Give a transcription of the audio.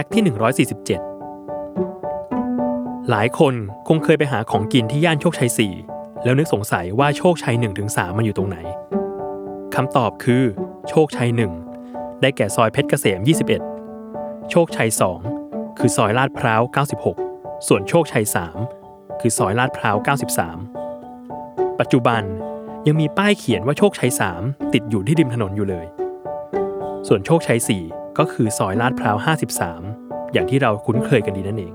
ฟกต์ที่ 147 หลายคนคงเคยไปหาของกินที่ย่านโชคชัย 4 แล้วนึกสงสัยว่าโชคชัย 1-3 มันอยู่ตรงไหนคำตอบคือ โชคชัย 1 ได้แก่ซอยเพชรเกษม 21 โชคชัย 2 คือซอยลาดพร้าว 96 ส่วนโชคชัย 3 คือซอยลาดพร้าว 93 ปัจจุบันยังมีป้ายเขียนว่าโชคชัย 3 ติดอยู่ที่ริมถนนอยู่เลย ส่วนโชคชัย 4 ก็คือซอยลาดพร้าว 53 อย่างที่เราคุ้นเคยกันดีนั่นเอง